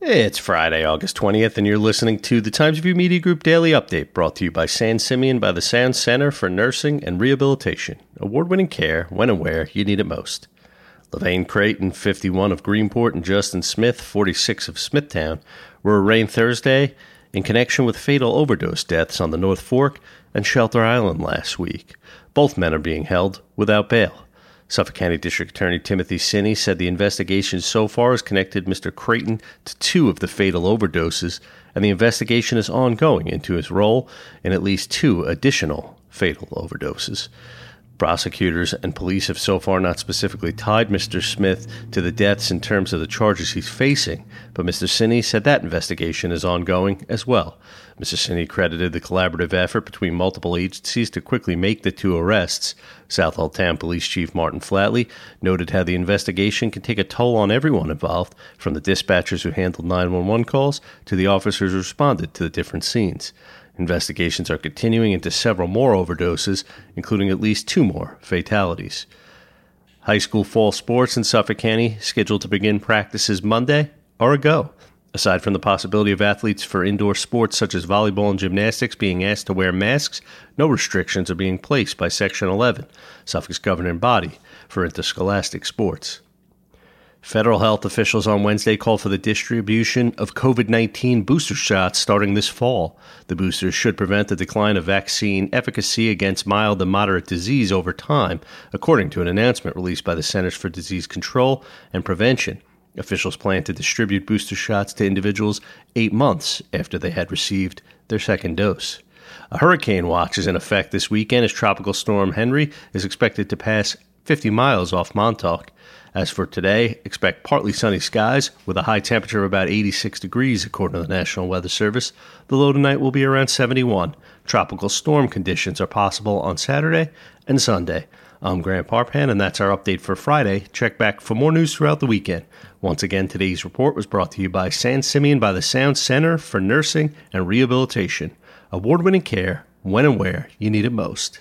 It's Friday, August 20th, and you're listening to the Times Review Media Group Daily Update brought to you by San Simeon by the Sound Center for Nursing and Rehabilitation. Award winning care when and where you need it most. Levane Creighton, 51 of Greenport, and Justin Smith, 46 of Smithtown, were arraigned Thursday in connection with fatal overdose deaths on the North Fork and Shelter Island last week. Both men are being held without bail. Suffolk County District Attorney Timothy Sini said the investigation so far has connected Mr. Creighton to two of the fatal overdoses, and the investigation is ongoing into his role in at least two additional fatal overdoses. Prosecutors and police have so far not specifically tied Mr. Smith to the deaths in terms of the charges he's facing, but Mr. Sini said that investigation is ongoing as well. Mr. Sini credited the collaborative effort between multiple agencies to quickly make the two arrests. Southold Town Police Chief Martin Flatley noted how the investigation can take a toll on everyone involved, from the dispatchers who handled 911 calls to the officers who responded to the different scenes. Investigations are continuing into several more overdoses, including at least two more fatalities. High school fall sports in Suffolk County scheduled to begin practices Monday are a go. Aside from the possibility of athletes for indoor sports such as volleyball and gymnastics being asked to wear masks, no restrictions are being placed by Section 11, Suffolk's governing body for interscholastic sports. Federal health officials on Wednesday called for the distribution of COVID 19 booster shots starting this fall. The boosters should prevent the decline of vaccine efficacy against mild to moderate disease over time, according to an announcement released by the Centers for Disease Control and Prevention. Officials plan to distribute booster shots to individuals eight months after they had received their second dose. A hurricane watch is in effect this weekend as Tropical Storm Henri is expected to pass 50 miles off Montauk. As for today, expect partly sunny skies with a high temperature of about 86 degrees, according to the National Weather Service. The low tonight will be around 71. Tropical storm conditions are possible on Saturday and Sunday. I'm Grant Parpan, and that's our update for Friday. Check back for more news throughout the weekend. Once again, today's report was brought to you by San Simeon by the Sound Center for Nursing and Rehabilitation. Award winning care when and where you need it most.